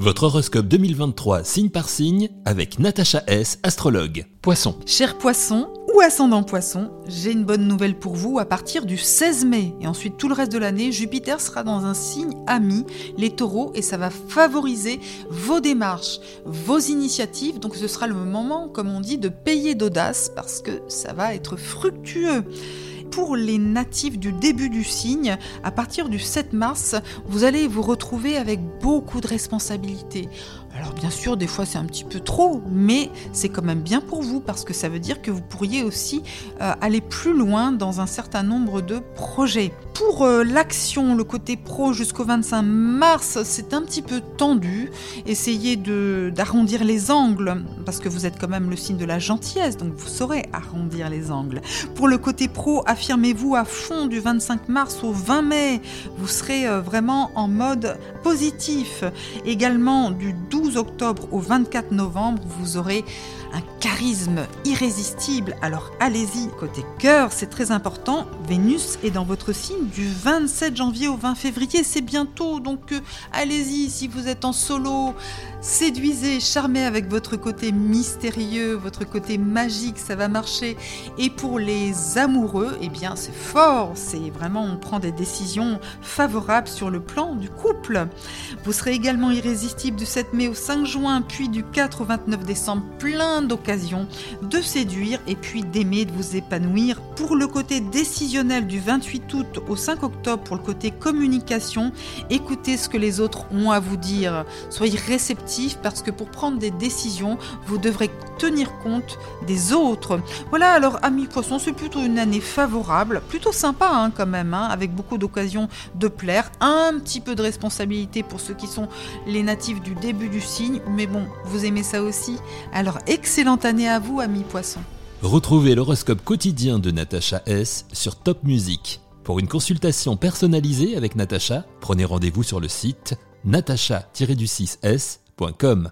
Votre horoscope 2023 signe par signe avec Natacha S, astrologue. Poisson. Cher poisson ou ascendant poisson, j'ai une bonne nouvelle pour vous à partir du 16 mai. Et ensuite tout le reste de l'année, Jupiter sera dans un signe ami, les taureaux, et ça va favoriser vos démarches, vos initiatives. Donc ce sera le moment, comme on dit, de payer d'audace parce que ça va être fructueux pour les natifs du début du signe, à partir du 7 mars, vous allez vous retrouver avec beaucoup de responsabilités. Alors bien sûr, des fois c'est un petit peu trop, mais c'est quand même bien pour vous parce que ça veut dire que vous pourriez aussi euh, aller plus loin dans un certain nombre de projets. Pour euh, l'action, le côté pro jusqu'au 25 mars, c'est un petit peu tendu. Essayez d'arrondir les angles parce que vous êtes quand même le signe de la gentillesse, donc vous saurez arrondir les angles. Pour le côté pro, affirmez-vous à fond du 25 mars au 20 mai. Vous serez euh, vraiment en mode positif. Également du 12 12 octobre au 24 novembre, vous aurez un charisme irrésistible. Alors allez-y, côté cœur, c'est très important. Vénus est dans votre signe du 27 janvier au 20 février, c'est bientôt. Donc euh, allez-y, si vous êtes en solo, séduisez, charmez avec votre côté mystérieux, votre côté magique, ça va marcher. Et pour les amoureux, eh bien c'est fort, c'est vraiment on prend des décisions favorables sur le plan du couple. Vous serez également irrésistible du 7 mai au 5 juin, puis du 4 au 29 décembre, plein d'occasions de séduire et puis d'aimer, de vous épanouir. Pour le côté décisionnel du 28 août au 5 octobre, pour le côté communication, écoutez ce que les autres ont à vous dire. Soyez réceptifs parce que pour prendre des décisions, vous devrez tenir compte des autres. Voilà, alors amis poissons, c'est plutôt une année favorable, plutôt sympa hein, quand même, hein, avec beaucoup d'occasions de plaire, un petit peu de responsabilité pour ceux qui sont les natifs du début du signe, mais bon, vous aimez ça aussi Alors excellente année à vous, amis poissons. Retrouvez l'horoscope quotidien de Natacha S sur Top Music. Pour une consultation personnalisée avec Natacha, prenez rendez-vous sur le site natacha-du6s.com.